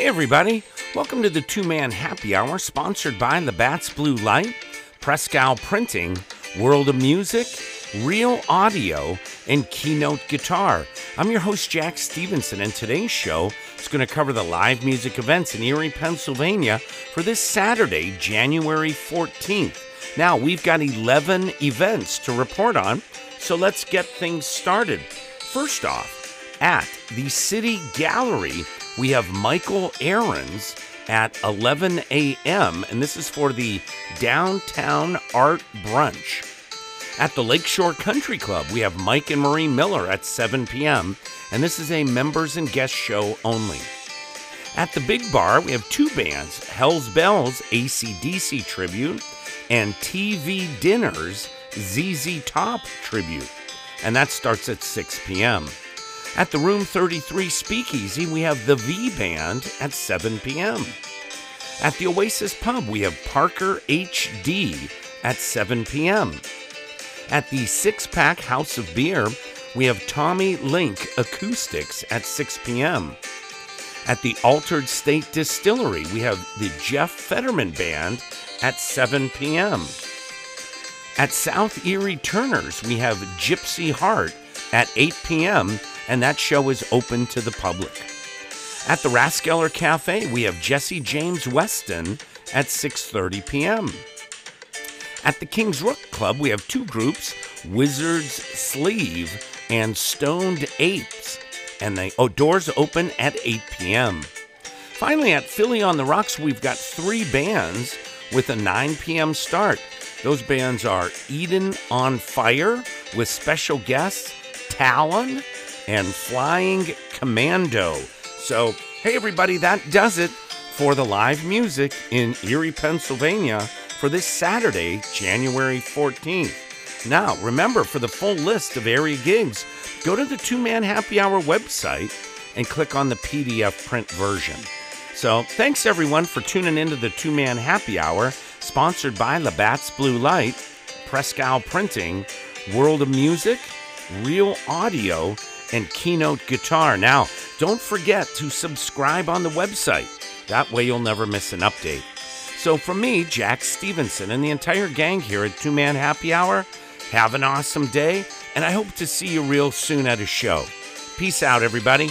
Hey, everybody. Welcome to the two man happy hour sponsored by Labatt's Blue Light, Prescal Printing, World of Music, Real Audio, and Keynote Guitar. I'm your host, Jack Stevenson, and today's show is going to cover the live music events in Erie, Pennsylvania for this Saturday, January 14th. Now, we've got 11 events to report on, so let's get things started. First off, at the City Gallery, we have Michael Ahrens at 11 a.m., and this is for the Downtown Art Brunch. At the Lakeshore Country Club, we have Mike and Marie Miller at 7 p.m., and this is a members and guest show only. At the Big Bar, we have two bands Hell's Bells ACDC Tribute and TV Dinners ZZ Top Tribute, and that starts at 6 p.m. At the Room 33 Speakeasy, we have the V Band at 7 p.m. At the Oasis Pub, we have Parker HD at 7 p.m. At the Six Pack House of Beer, we have Tommy Link Acoustics at 6 p.m. At the Altered State Distillery, we have the Jeff Fetterman Band at 7 p.m. At South Erie Turners, we have Gypsy Heart at 8 p.m and that show is open to the public. At the Raskeller Cafe, we have Jesse James Weston at 6:30 p.m. At the King's Rook Club, we have two groups, Wizard's Sleeve and Stoned Apes, and the oh, doors open at 8 p.m. Finally, at Philly on the Rocks, we've got three bands with a 9 p.m. start. Those bands are Eden on Fire with special guests Talon and Flying Commando. So, hey, everybody, that does it for the live music in Erie, Pennsylvania for this Saturday, January 14th. Now, remember, for the full list of area gigs, go to the Two Man Happy Hour website and click on the PDF print version. So, thanks everyone for tuning into the Two Man Happy Hour, sponsored by Labatt's Blue Light, Prescal Printing, World of Music, Real Audio, and Keynote Guitar. Now, don't forget to subscribe on the website. That way you'll never miss an update. So, from me, Jack Stevenson, and the entire gang here at Two Man Happy Hour, have an awesome day, and I hope to see you real soon at a show. Peace out, everybody.